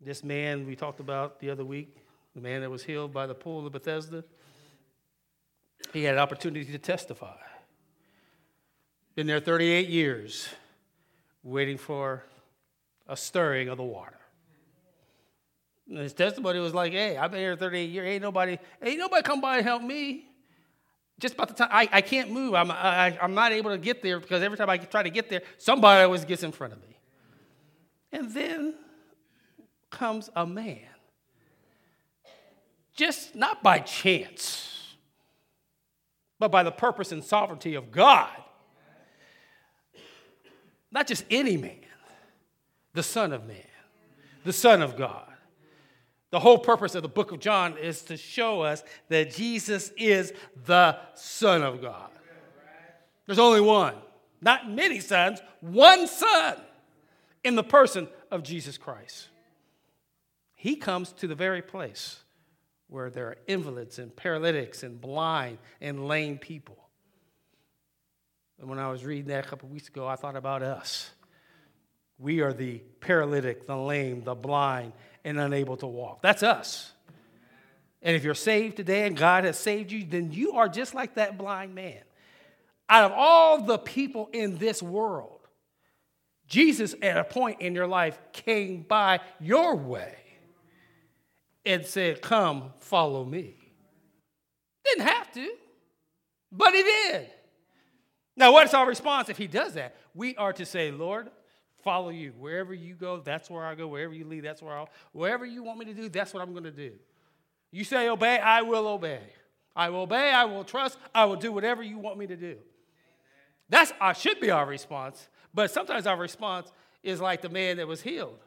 This man we talked about the other week, the man that was healed by the pool of Bethesda, he had an opportunity to testify. Been there 38 years, waiting for a stirring of the water. And his testimony was like, hey, I've been here 38 years. Ain't nobody, ain't nobody come by and help me. Just about the time, I, I can't move. I'm, I, I'm not able to get there because every time I try to get there, somebody always gets in front of me. And then comes a man. Just not by chance, but by the purpose and sovereignty of God. Not just any man, the Son of Man, the Son of God. The whole purpose of the book of John is to show us that Jesus is the Son of God. There's only one, not many sons, one Son in the person of Jesus Christ. He comes to the very place where there are invalids and paralytics and blind and lame people. And when I was reading that a couple weeks ago, I thought about us. We are the paralytic, the lame, the blind, and unable to walk. That's us. And if you're saved today and God has saved you, then you are just like that blind man. Out of all the people in this world, Jesus, at a point in your life, came by your way and said, Come, follow me. Didn't have to, but he did. Now, what's our response if he does that? We are to say, Lord, follow you. Wherever you go, that's where I go. Wherever you lead, that's where I'll. Wherever you want me to do, that's what I'm going to do. You say obey, I will obey. I will obey, I will trust, I will do whatever you want me to do. That's uh, should be our response. But sometimes our response is like the man that was healed.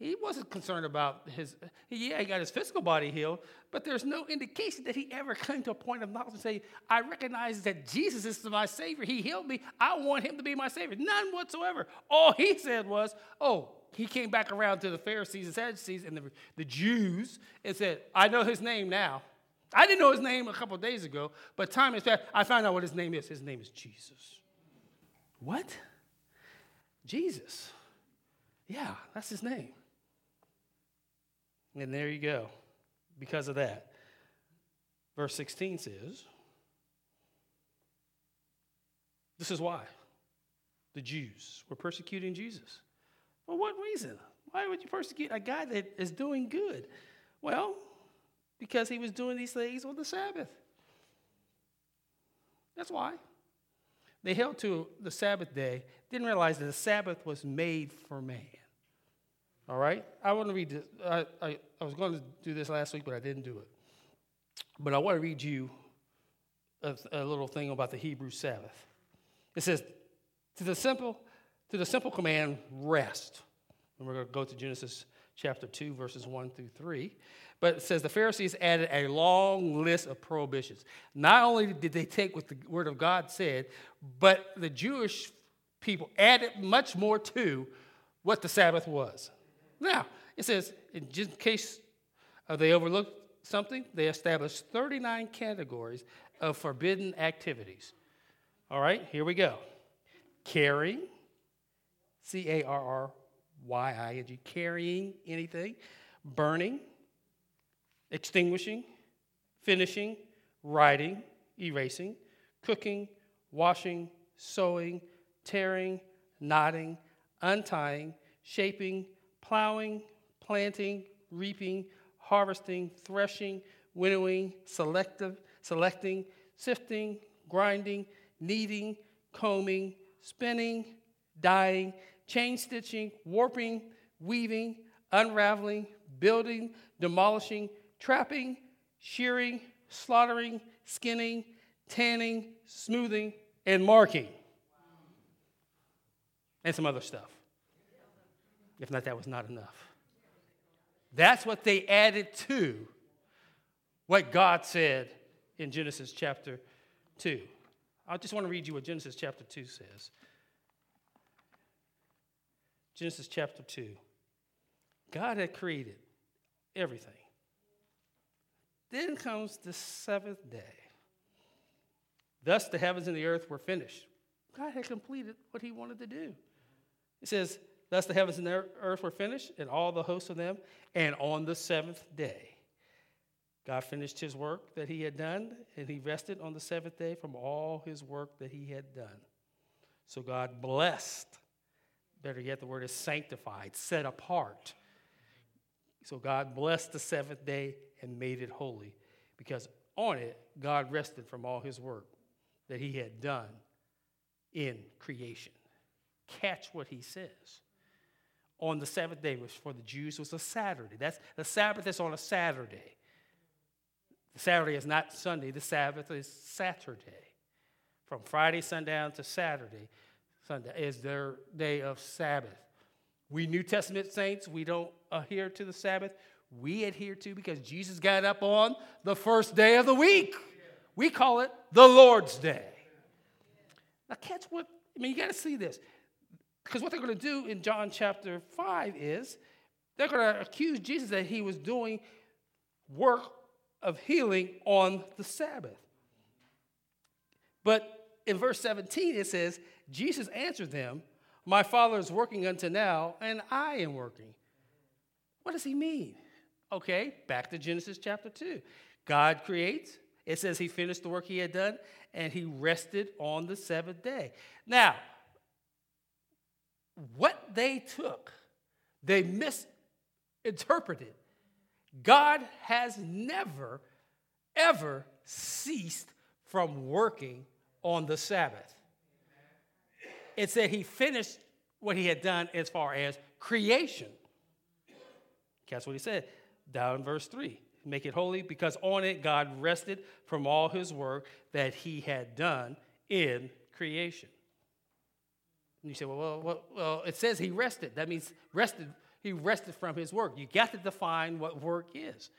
He wasn't concerned about his, yeah, he got his physical body healed, but there's no indication that he ever came to a point of knowledge and say, I recognize that Jesus is my Savior. He healed me. I want him to be my Savior. None whatsoever. All he said was, oh, he came back around to the Pharisees and Sadducees and the, the Jews and said, I know his name now. I didn't know his name a couple days ago, but time has passed. I found out what his name is. His name is Jesus. What? Jesus. Yeah, that's his name. And there you go, because of that. Verse 16 says, This is why the Jews were persecuting Jesus. For what reason? Why would you persecute a guy that is doing good? Well, because he was doing these things on the Sabbath. That's why. They held to the Sabbath day, didn't realize that the Sabbath was made for man. All right? I want to read this. I, I, I was going to do this last week, but I didn't do it. But I want to read you a, a little thing about the Hebrew Sabbath. It says, to the simple, to the simple command, rest. And we're going to go to Genesis chapter 2, verses 1 through 3. But it says the Pharisees added a long list of prohibitions. Not only did they take what the word of God said, but the Jewish people added much more to what the Sabbath was. Now, it says, in case uh, they overlooked something, they established 39 categories of forbidden activities. All right, here we go. Carrying, C A R R Y I N G, carrying anything, burning, extinguishing, finishing, writing, erasing, cooking, washing, sewing, tearing, knotting, untying, shaping, plowing, planting, reaping, harvesting, threshing, winnowing, selective, selecting, sifting, grinding, kneading, combing, spinning, dyeing, chain stitching, warping, weaving, unraveling, building, demolishing, trapping, shearing, slaughtering, skinning, tanning, smoothing, and marking. And some other stuff. If not, that was not enough. That's what they added to what God said in Genesis chapter 2. I just want to read you what Genesis chapter 2 says. Genesis chapter 2. God had created everything. Then comes the seventh day. Thus the heavens and the earth were finished. God had completed what he wanted to do. It says, Thus the heavens and the earth were finished, and all the hosts of them. And on the seventh day, God finished his work that he had done, and he rested on the seventh day from all his work that he had done. So God blessed, better yet, the word is sanctified, set apart. So God blessed the seventh day and made it holy, because on it, God rested from all his work that he had done in creation. Catch what he says. On the seventh day, which for the Jews was a Saturday. That's the Sabbath is on a Saturday. The Saturday is not Sunday, the Sabbath is Saturday. From Friday sundown to Saturday, Sunday is their day of Sabbath. We New Testament saints, we don't adhere to the Sabbath. We adhere to because Jesus got up on the first day of the week. We call it the Lord's Day. Now, catch what, I mean, you got to see this. Because what they're going to do in John chapter 5 is they're going to accuse Jesus that he was doing work of healing on the Sabbath. But in verse 17, it says, Jesus answered them, My Father is working unto now, and I am working. What does he mean? Okay, back to Genesis chapter 2. God creates, it says he finished the work he had done, and he rested on the seventh day. Now, what they took, they misinterpreted. God has never, ever ceased from working on the Sabbath. It said he finished what he had done as far as creation. That's what he said down in verse 3. Make it holy because on it God rested from all his work that he had done in creation. And you say, well, well, well, well, it says he rested. That means rested, he rested from his work. You got to define what work is.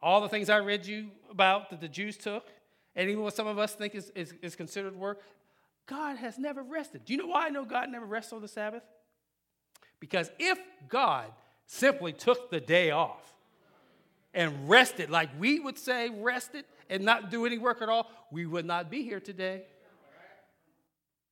All the things I read you about that the Jews took, and even what some of us think is, is, is considered work, God has never rested. Do you know why I know God never rests on the Sabbath? Because if God simply took the day off and rested, like we would say rested and not do any work at all, we would not be here today.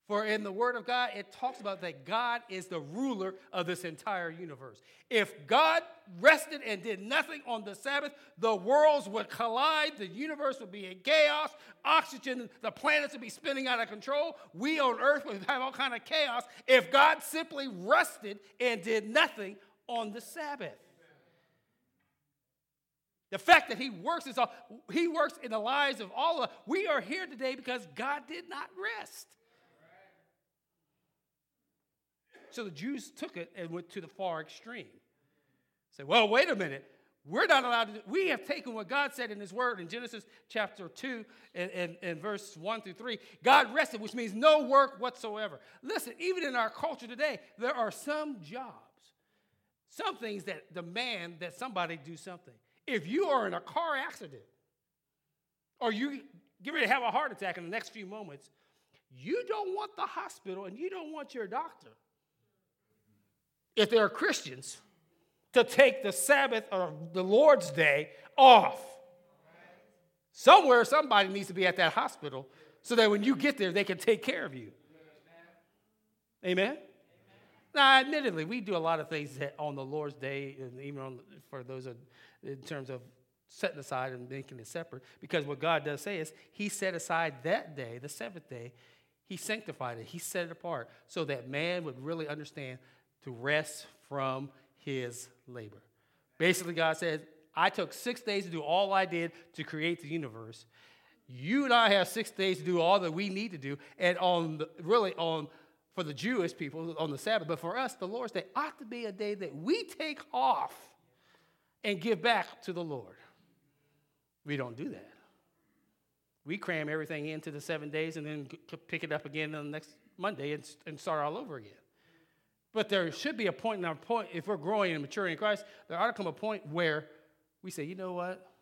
For in the Word of God, it talks about that God is the ruler of this entire universe. If God rested and did nothing on the Sabbath, the worlds would collide, the universe would be in chaos, oxygen, the planets would be spinning out of control. We on earth would have all kind of chaos if God simply rested and did nothing on the Sabbath. The fact that he works is all, he works in the lives of all of us. We are here today because God did not rest. So the Jews took it and went to the far extreme. Say, well, wait a minute. We're not allowed to, we have taken what God said in His Word in Genesis chapter 2 and, and, and, verse 1 through 3. God rested, which means no work whatsoever. Listen, even in our culture today, there are some jobs, some things that demand that somebody do something. If you are in a car accident or you get ready to have a heart attack in the next few moments, you don't want the hospital and you don't want your doctor if they're Christians, to take the Sabbath or the Lord's Day off. Somewhere, somebody needs to be at that hospital so that when you get there, they can take care of you. Amen? Now, admittedly, we do a lot of things on the Lord's Day, and even on, for those in terms of setting aside and making it separate, because what God does say is He set aside that day, the seventh day, He sanctified it, He set it apart, so that man would really understand to rest from his labor. Basically, God says, I took six days to do all I did to create the universe. You and I have six days to do all that we need to do. And on the, really on for the Jewish people on the Sabbath, but for us, the Lord's Day ought to be a day that we take off and give back to the Lord. We don't do that. We cram everything into the seven days and then pick it up again on the next Monday and, and start all over again. But there should be a point in our point, if we're growing and maturing in Christ, there ought to come a point where we say, you know what?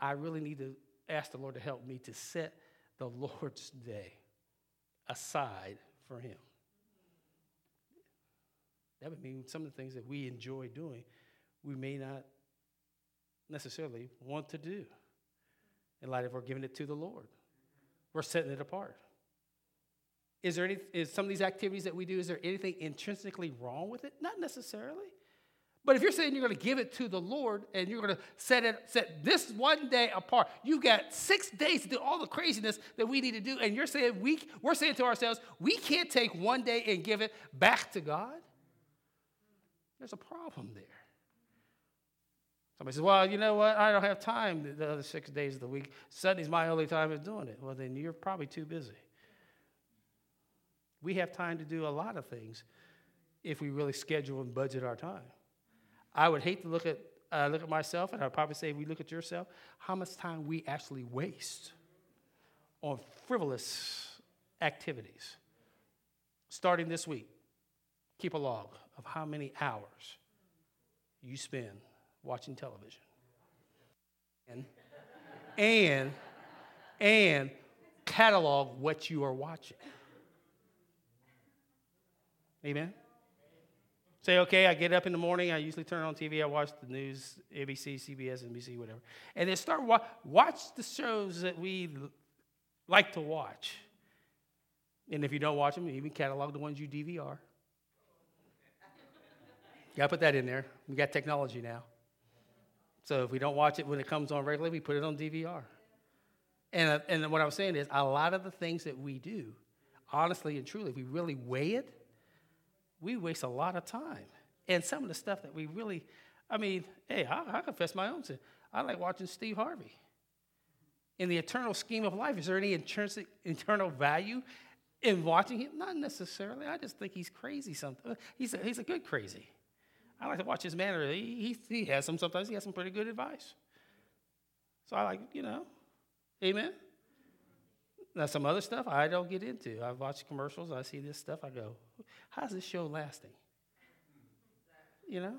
I really need to ask the Lord to help me to set the Lord's day aside for Him. That would mean some of the things that we enjoy doing, we may not necessarily want to do in light of we're giving it to the Lord. We're setting it apart. Is there any, is some of these activities that we do, is there anything intrinsically wrong with it? Not necessarily. But if you're saying you're going to give it to the Lord and you're going to set it set this one day apart, you got six days to do all the craziness that we need to do, and you're saying we we're saying to ourselves, we can't take one day and give it back to God. There's a problem there. Somebody says, Well, you know what? I don't have time the other six days of the week. Sunday's my only time of doing it. Well, then you're probably too busy. We have time to do a lot of things if we really schedule and budget our time. I would hate to look at uh, look at myself, and I'd probably say, if we look at yourself, how much time we actually waste on frivolous activities. Starting this week, keep a log of how many hours you spend watching television. And, and, and catalog what you are watching. Amen? Say, okay, I get up in the morning, I usually turn on TV, I watch the news, ABC, CBS, NBC, whatever. And then start wa- watch the shows that we like to watch. And if you don't watch them, even catalog the ones you DVR. Got to put that in there. We got technology now. So if we don't watch it when it comes on regularly, we put it on DVR. And, uh, and what I was saying is, a lot of the things that we do, honestly and truly, if we really weigh it, we waste a lot of time. And some of the stuff that we really, I mean, hey, I, I confess my own sin. I like watching Steve Harvey. In the eternal scheme of life, is there any intrinsic, internal value in watching him? Not necessarily. I just think he's crazy. Something. Uh, he's a, he's a good crazy. I like to watch his manner. He, he, he has some, sometimes he has some pretty good advice. So I like, you know, amen. Now, some other stuff I don't get into. I watch commercials, I see this stuff, I go, how's this show lasting? You know?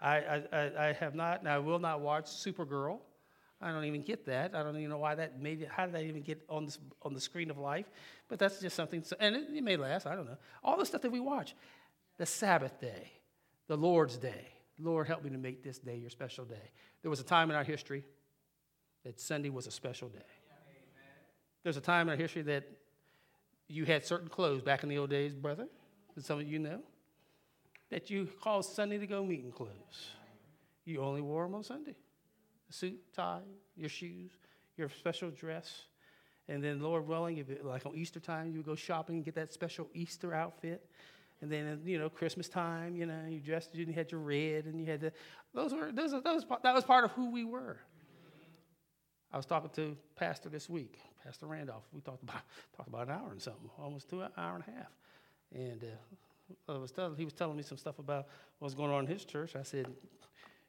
I, I, I have not, and I will not watch Supergirl. I don't even get that. I don't even know why that made it, how did that even get on, this, on the screen of life? But that's just something, and it, it may last, I don't know. All the stuff that we watch. The Sabbath day, the Lord's day. Lord, help me to make this day your special day. There was a time in our history that Sunday was a special day. There's a time in our history that you had certain clothes back in the old days, brother, and some of you know, that you called Sunday to go meeting clothes. You only wore them on Sunday. A suit, tie, your shoes, your special dress. And then, Lord willing, if it, like on Easter time, you would go shopping and get that special Easter outfit. And then, you know, Christmas time, you know, you dressed, you had your red, and you had the, those were, those, those, that was part of who we were. I was talking to Pastor this week, Pastor Randolph. We talked about talked about an hour and something, almost two hour and a half. And uh, I was telling, he was telling me some stuff about what's going on in his church. I said,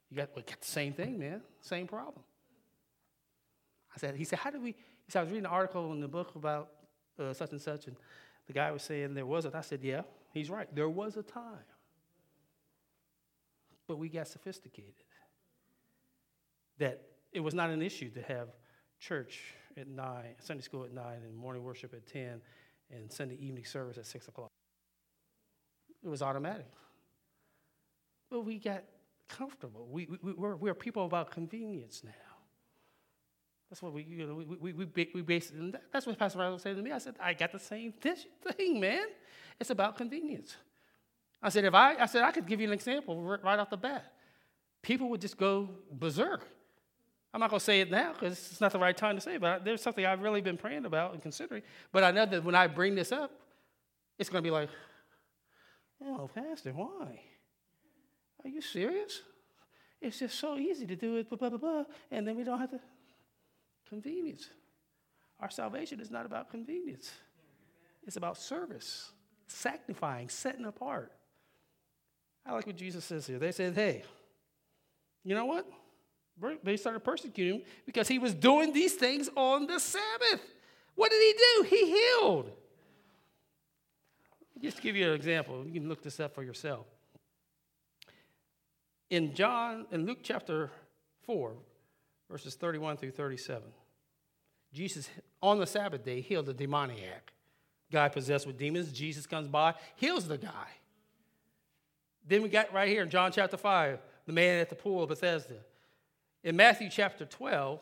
"You got, got the same thing, man. Same problem." I said, "He said, how did we?" He said, "I was reading an article in the book about uh, such and such, and the guy was saying there was a." I said, "Yeah, he's right. There was a time, but we got sophisticated. That it was not an issue to have church at 9, Sunday school at 9, and morning worship at 10, and Sunday evening service at 6 o'clock. It was automatic. But we got comfortable. We, we, we're, we're people about convenience now. That's what we, you know, we, we, we, we base that's what Pastor Riley said to me. I said, I got the same thing, man. It's about convenience. I said, if I, I said, I could give you an example right off the bat. People would just go berserk I'm not going to say it now because it's not the right time to say it, but there's something I've really been praying about and considering. But I know that when I bring this up, it's going to be like, oh, Pastor, why? Are you serious? It's just so easy to do it, blah, blah, blah, blah, and then we don't have to. Convenience. Our salvation is not about convenience, it's about service, sanctifying, setting apart. I like what Jesus says here. They said, hey, you know what? They started persecuting him because he was doing these things on the Sabbath. What did he do? He healed. Just to give you an example, you can look this up for yourself. In John, in Luke chapter 4, verses 31 through 37, Jesus, on the Sabbath day, healed a demoniac. Guy possessed with demons. Jesus comes by, heals the guy. Then we got right here in John chapter 5, the man at the pool of Bethesda. In Matthew chapter 12,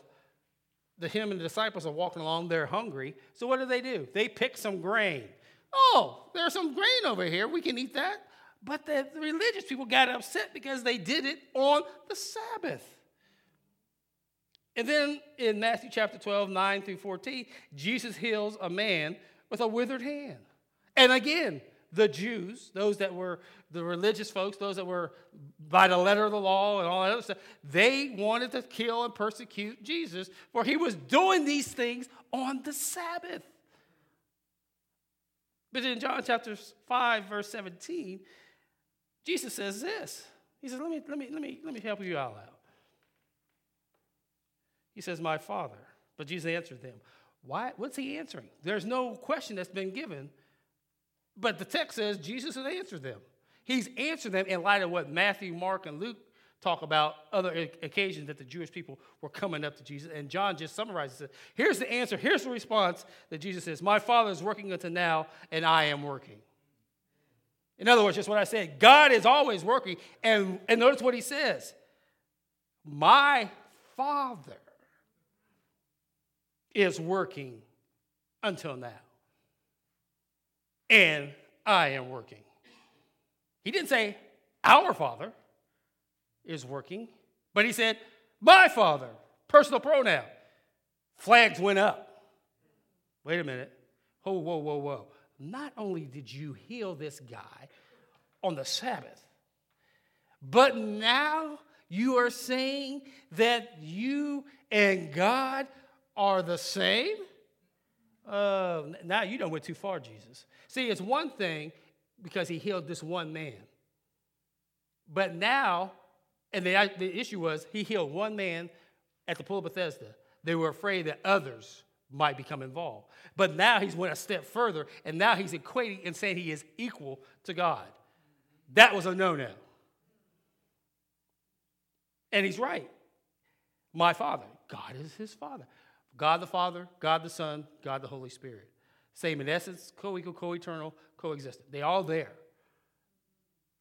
the him and the disciples are walking along, they're hungry. So what do they do? They pick some grain. Oh, there's some grain over here. We can eat that. But the religious people got upset because they did it on the Sabbath. And then in Matthew chapter 12, 9 through 14, Jesus heals a man with a withered hand. And again, the Jews, those that were the religious folks, those that were by the letter of the law and all that other stuff, they wanted to kill and persecute Jesus, for he was doing these things on the Sabbath. But in John chapter 5, verse 17, Jesus says this. He says, Let me, let me, let me, let me help you all out. He says, My Father. But Jesus answered them. Why? What's he answering? There's no question that's been given but the text says Jesus has answered them. He's answered them in light of what Matthew, Mark, and Luke talk about other occasions that the Jewish people were coming up to Jesus. And John just summarizes it. Here's the answer. Here's the response that Jesus says My Father is working until now, and I am working. In other words, just what I said God is always working. And, and notice what he says My Father is working until now and I am working. He didn't say, Our Father is working, but he said, My Father, personal pronoun. Flags went up. Wait a minute. Whoa, whoa, whoa, whoa. Not only did you heal this guy on the Sabbath, but now you are saying that you and God are the same? Uh, now you don't went too far, Jesus. See, it's one thing because he healed this one man. But now, and the, the issue was he healed one man at the pool of Bethesda. They were afraid that others might become involved. But now he's went a step further, and now he's equating and saying he is equal to God. That was a no-no. And he's right. My father, God is his father. God the Father, God the Son, God the Holy Spirit. Same in essence, co equal, co eternal, coexistent. They all there.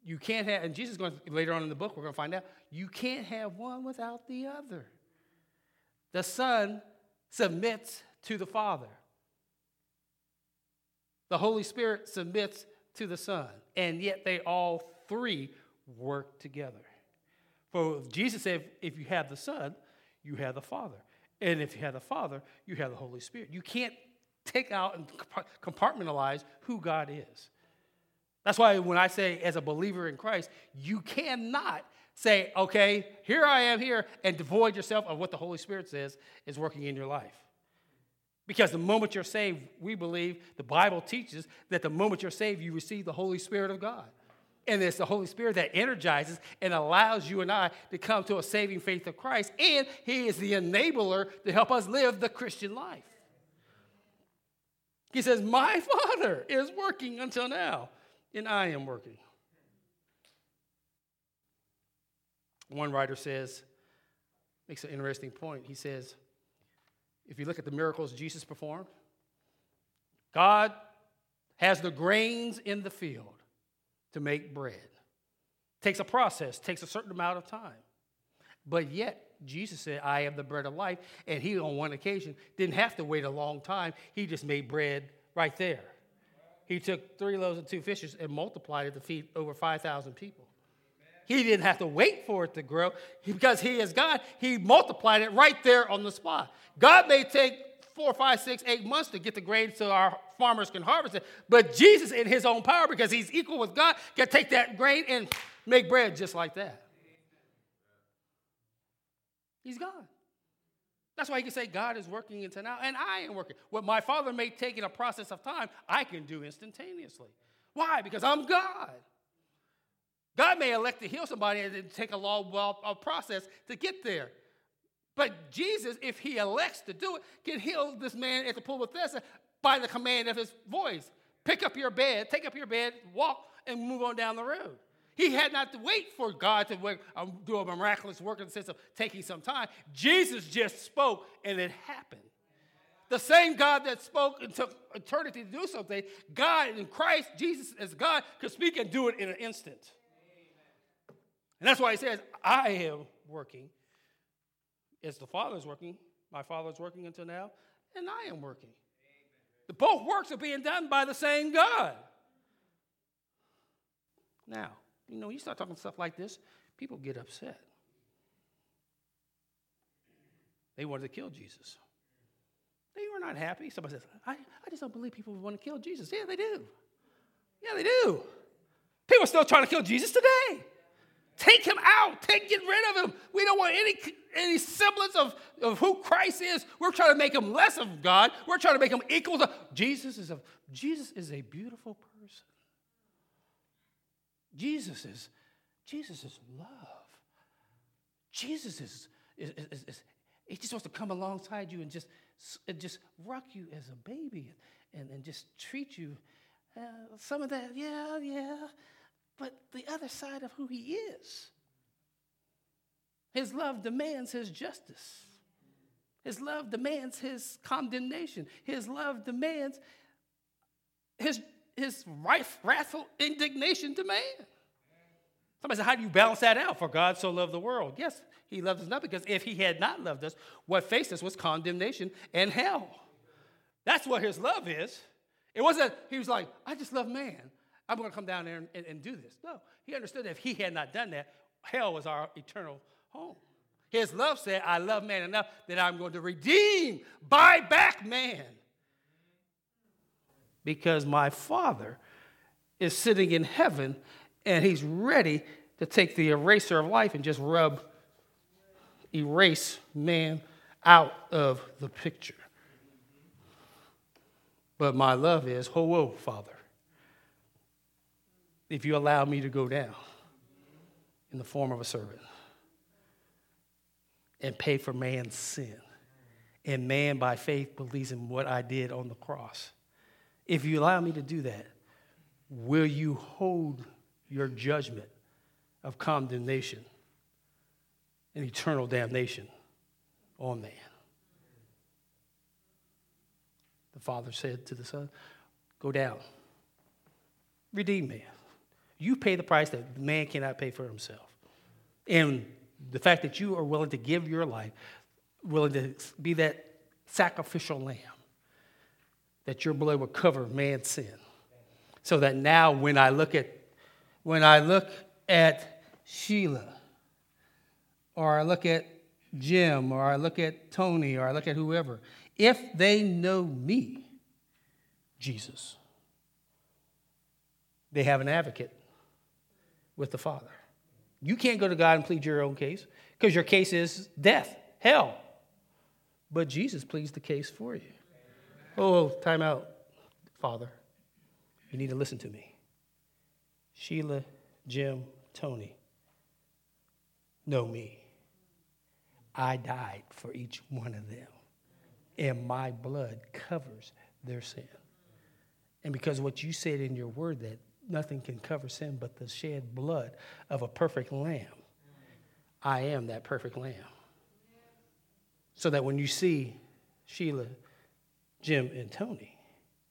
You can't have, and Jesus is going to, later on in the book, we're going to find out, you can't have one without the other. The Son submits to the Father, the Holy Spirit submits to the Son, and yet they all three work together. For Jesus said, if you have the Son, you have the Father. And if you have the Father, you have the Holy Spirit. You can't take out and compartmentalize who God is. That's why when I say, as a believer in Christ, you cannot say, okay, here I am here, and devoid yourself of what the Holy Spirit says is working in your life. Because the moment you're saved, we believe the Bible teaches that the moment you're saved, you receive the Holy Spirit of God. And it's the Holy Spirit that energizes and allows you and I to come to a saving faith of Christ. And He is the enabler to help us live the Christian life. He says, My Father is working until now, and I am working. One writer says, makes an interesting point. He says, if you look at the miracles Jesus performed, God has the grains in the field to make bread. Takes a process, takes a certain amount of time. But yet, Jesus said, I am the bread of life. And he, on one occasion, didn't have to wait a long time. He just made bread right there. He took three loaves and two fishes and multiplied it to feed over 5,000 people. He didn't have to wait for it to grow because he is God. He multiplied it right there on the spot. God may take four, five, six, eight months to get the grain to our farmers can harvest it. But Jesus, in his own power, because he's equal with God, can take that grain and make bread just like that. He's God. That's why he can say God is working into now, and I am working. What my father may take in a process of time, I can do instantaneously. Why? Because I'm God. God may elect to heal somebody and take a long well, a process to get there. But Jesus, if he elects to do it, can heal this man at the pool of Bethesda by the command of his voice. Pick up your bed, take up your bed, walk, and move on down the road. He had not to wait for God to work, um, do a miraculous work in the sense of taking some time. Jesus just spoke and it happened. The same God that spoke and took eternity to do something, God in Christ, Jesus as God, could speak and do it in an instant. And that's why he says, I am working as the Father is working, my Father is working until now, and I am working. The both works are being done by the same God. Now, you know, you start talking stuff like this, people get upset. They wanted to kill Jesus. They were not happy. Somebody says, I, I just don't believe people want to kill Jesus. Yeah, they do. Yeah, they do. People are still trying to kill Jesus today. Take him out. Take get rid of him. We don't want any, any semblance of, of who Christ is. We're trying to make him less of God. We're trying to make him equal to Jesus is a Jesus is a beautiful person. Jesus is Jesus is love. Jesus is, is, is, is he just wants to come alongside you and just and just rock you as a baby and, and just treat you. Uh, some of that, yeah, yeah but the other side of who he is. His love demands his justice. His love demands his condemnation. His love demands his, his wrathful indignation to man. Somebody said, How do you balance that out? For God so loved the world. Yes, he loved us not because if he had not loved us, what faced us was condemnation and hell. That's what his love is. It wasn't, he was like, I just love man. I'm going to come down there and, and, and do this. No, he understood that if he had not done that, hell was our eternal home. His love said, I love man enough that I'm going to redeem, buy back man. Because my Father is sitting in heaven and he's ready to take the eraser of life and just rub, erase man out of the picture. But my love is, ho, whoa, Father if you allow me to go down in the form of a servant and pay for man's sin. And man, by faith, believes in what I did on the cross. If you allow me to do that, will you hold your judgment of condemnation and eternal damnation on man? The father said to the son, Go down, redeem man. You pay the price that man cannot pay for himself. And the fact that you are willing to give your life, willing to be that sacrificial lamb, that your blood will cover man's sin. So that now when I look at when I look at Sheila, or I look at Jim, or I look at Tony, or I look at whoever, if they know me, Jesus, they have an advocate with the Father. You can't go to God and plead your own case because your case is death, hell. But Jesus pleads the case for you. Oh, oh, time out, Father. You need to listen to me. Sheila, Jim, Tony know me. I died for each one of them, and my blood covers their sin. And because what you said in your word that nothing can cover sin but the shed blood of a perfect lamb. I am that perfect lamb. So that when you see Sheila, Jim, and Tony,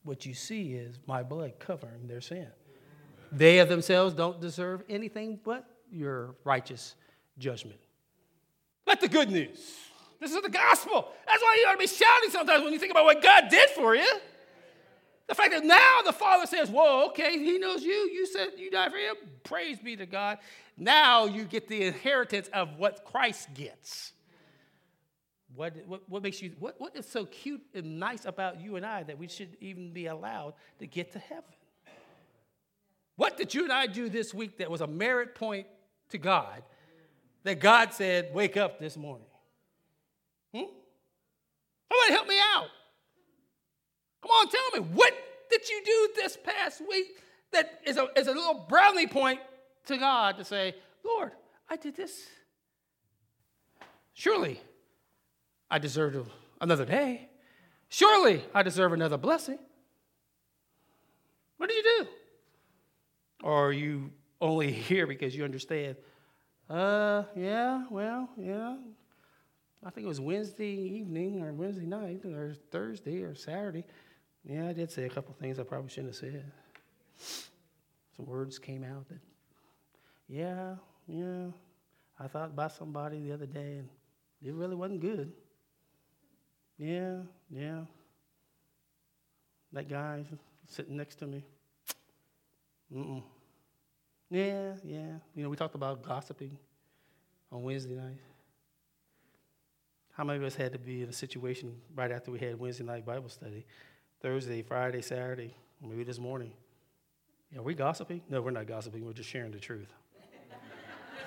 what you see is my blood covering their sin. They of themselves don't deserve anything but your righteous judgment. Let the good news. This is the gospel. That's why you ought to be shouting sometimes when you think about what God did for you. The fact that now the Father says, Whoa, okay, He knows you. You said you died for Him. Praise be to God. Now you get the inheritance of what Christ gets. What, what, what makes you, what, what is so cute and nice about you and I that we should even be allowed to get to heaven? What did you and I do this week that was a merit point to God that God said, Wake up this morning? Hmm? Somebody help me out. Come on, tell me, what did you do this past week that is a, is a little brownie point to God to say, Lord, I did this. Surely I deserve another day. Surely I deserve another blessing. What did you do? Or are you only here because you understand? Uh, yeah, well, yeah. I think it was Wednesday evening or Wednesday night or Thursday or Saturday. Yeah, I did say a couple things I probably shouldn't have said. Some words came out that, yeah, yeah, I thought about somebody the other day and it really wasn't good. Yeah, yeah. That guy sitting next to me. Mm-mm. Yeah, yeah. You know, we talked about gossiping on Wednesday night. How many of us had to be in a situation right after we had Wednesday night Bible study? Thursday, Friday, Saturday, maybe this morning. Are we gossiping? No, we're not gossiping. We're just sharing the truth.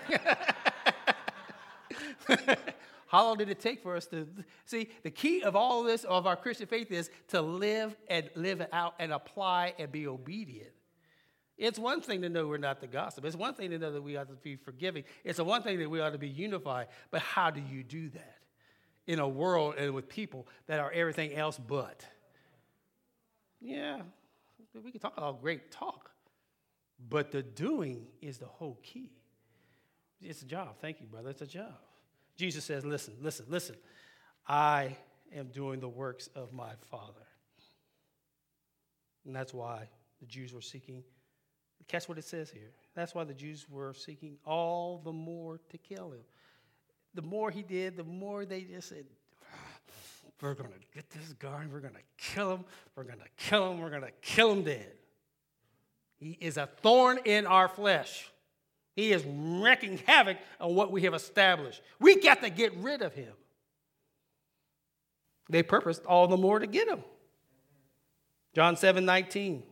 How long did it take for us to see? The key of all this, of our Christian faith, is to live and live it out and apply and be obedient. It's one thing to know we're not the gossip. It's one thing to know that we ought to be forgiving. It's one thing that we ought to be unified. But how do you do that in a world and with people that are everything else but? Yeah, we can talk all great talk, but the doing is the whole key. It's a job. Thank you, brother. It's a job. Jesus says, Listen, listen, listen. I am doing the works of my Father. And that's why the Jews were seeking. Catch what it says here. That's why the Jews were seeking all the more to kill him. The more he did, the more they just said, We're going to get this guy, we're going to kill him, we're going to kill him, we're going to kill him dead. He is a thorn in our flesh. He is wreaking havoc on what we have established. We got to get rid of him. They purposed all the more to get him. John 7 19,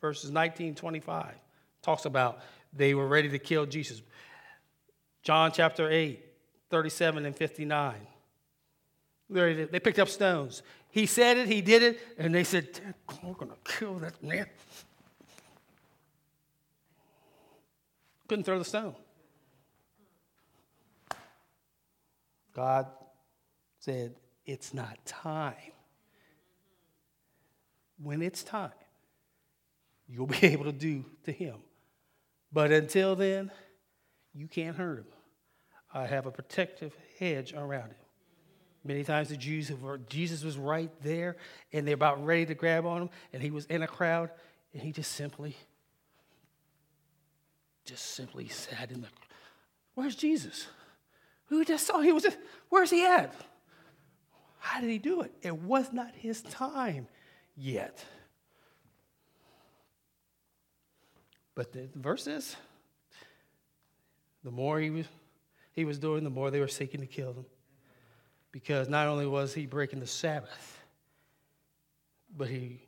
verses 19 25, talks about they were ready to kill Jesus. John chapter 8, 37 and 59. They picked up stones. He said it, he did it, and they said, We're going to kill that man. Couldn't throw the stone. God said, It's not time. When it's time, you'll be able to do to him. But until then, you can't hurt him. I have a protective hedge around him. Many times the Jews, were, Jesus was right there, and they're about ready to grab on him, and he was in a crowd, and he just simply just simply sat in the. Where's Jesus? Who just saw he was. Just, where's he at? How did he do it? It was not his time yet. But the, verse is the more he was, he was doing, the more they were seeking to kill him. Because not only was he breaking the Sabbath, but he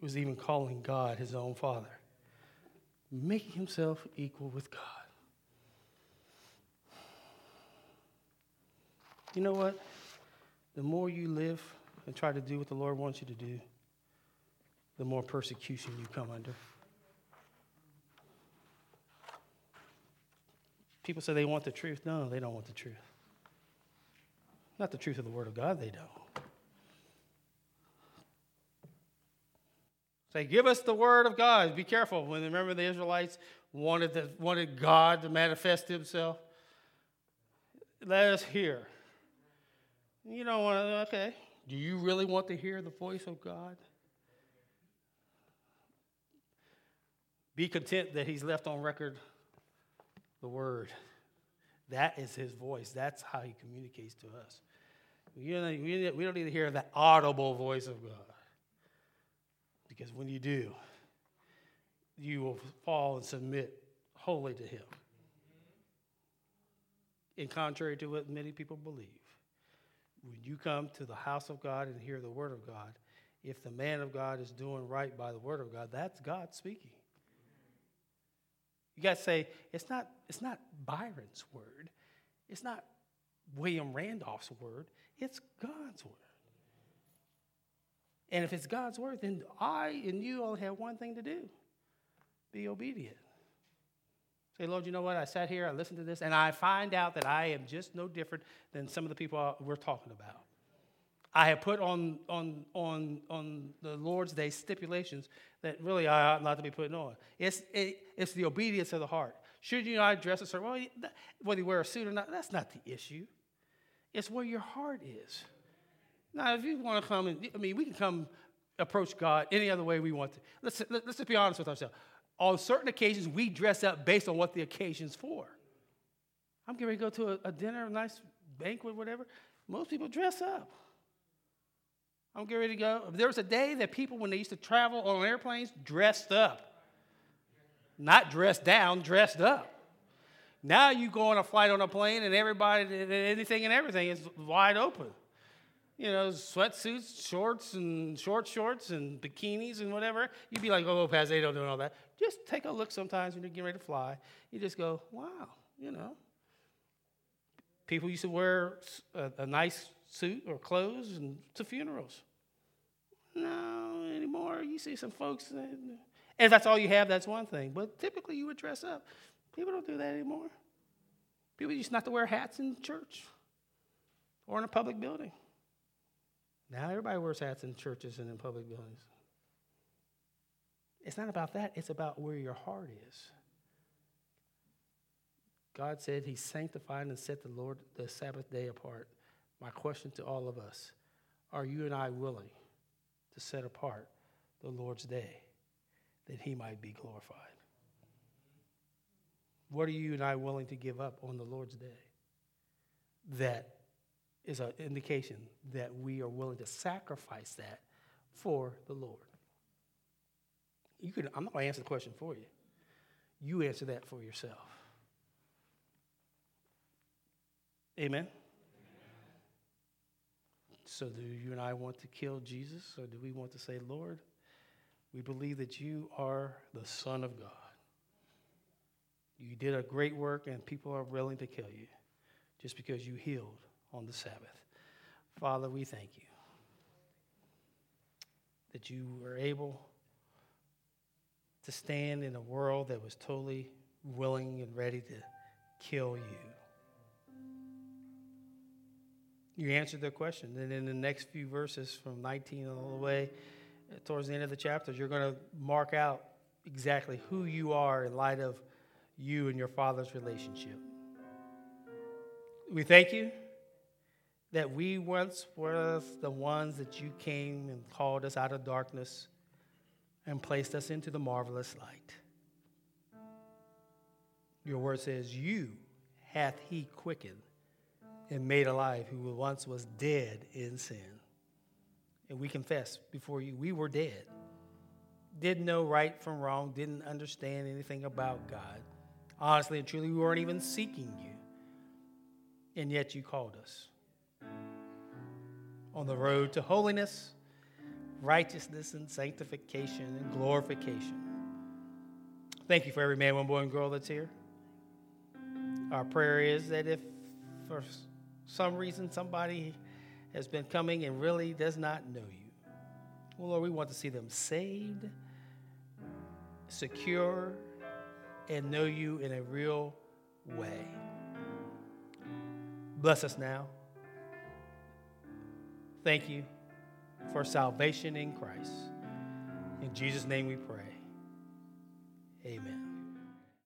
was even calling God his own father making himself equal with God. You know what? The more you live and try to do what the Lord wants you to do, the more persecution you come under. People say they want the truth. No, they don't want the truth. Not the truth of the Word of God, they don't. Say, give us the word of God. Be careful. When remember the Israelites wanted, the, wanted God to manifest himself? Let us hear. You don't want to, okay. Do you really want to hear the voice of God? Be content that he's left on record the word. That is his voice. That's how he communicates to us. We don't need to hear the audible voice of God. Because when you do, you will fall and submit wholly to Him. In contrary to what many people believe, when you come to the house of God and hear the Word of God, if the man of God is doing right by the Word of God, that's God speaking. You guys say, it's not, it's not Byron's word. It's not William Randolph's word. It's God's word. And if it's God's word, then I and you only have one thing to do be obedient. Say, Lord, you know what? I sat here, I listened to this, and I find out that I am just no different than some of the people we're talking about. I have put on, on, on, on the Lord's Day stipulations that really I ought not to be putting on. It's, it, it's the obedience of the heart. Should you not dress a certain way, whether you wear a suit or not, that's not the issue. It's where your heart is. Now, if you want to come and, I mean, we can come approach God any other way we want to. Let's, let's just be honest with ourselves. On certain occasions, we dress up based on what the occasion's for. I'm getting to go to a, a dinner, a nice banquet, whatever. Most people dress up. I'm getting ready to go. There was a day that people, when they used to travel on airplanes, dressed up. Not dressed down, dressed up. Now you go on a flight on a plane and everybody, anything and everything is wide open. You know, sweatsuits, shorts, and short shorts, and bikinis, and whatever. You'd be like, oh, Paz, they don't do all that. Just take a look sometimes when you're getting ready to fly. You just go, wow, you know. People used to wear a, a nice suit or clothes and to funerals. No, anymore. You see some folks, and if that's all you have, that's one thing. But typically, you would dress up. People don't do that anymore. People used not to wear hats in church or in a public building. Now everybody wears hats in churches and in public buildings. It's not about that, it's about where your heart is. God said he sanctified and set the Lord the Sabbath day apart. My question to all of us, are you and I willing to set apart the Lord's day that he might be glorified? What are you and I willing to give up on the Lord's day? That is an indication that we are willing to sacrifice that for the Lord. You can, I'm not going to answer the question for you. You answer that for yourself. Amen? So, do you and I want to kill Jesus, or do we want to say, Lord, we believe that you are the Son of God? You did a great work, and people are willing to kill you just because you healed on the Sabbath. Father, we thank you that you were able to stand in a world that was totally willing and ready to kill you. You answered their question. And in the next few verses from 19 all the way uh, towards the end of the chapters, you're going to mark out exactly who you are in light of you and your Father's relationship. We thank you that we once were the ones that you came and called us out of darkness and placed us into the marvelous light. Your word says, You hath he quickened and made alive who once was dead in sin. And we confess before you, we were dead. Didn't know right from wrong, didn't understand anything about God. Honestly and truly, we weren't even seeking you. And yet you called us on the road to holiness, righteousness, and sanctification and glorification. Thank you for every man, woman, boy, and girl that's here. Our prayer is that if for some reason somebody has been coming and really does not know you, well, Lord, we want to see them saved, secure, and know you in a real way. Bless us now. Thank you for salvation in Christ. In Jesus' name we pray. Amen.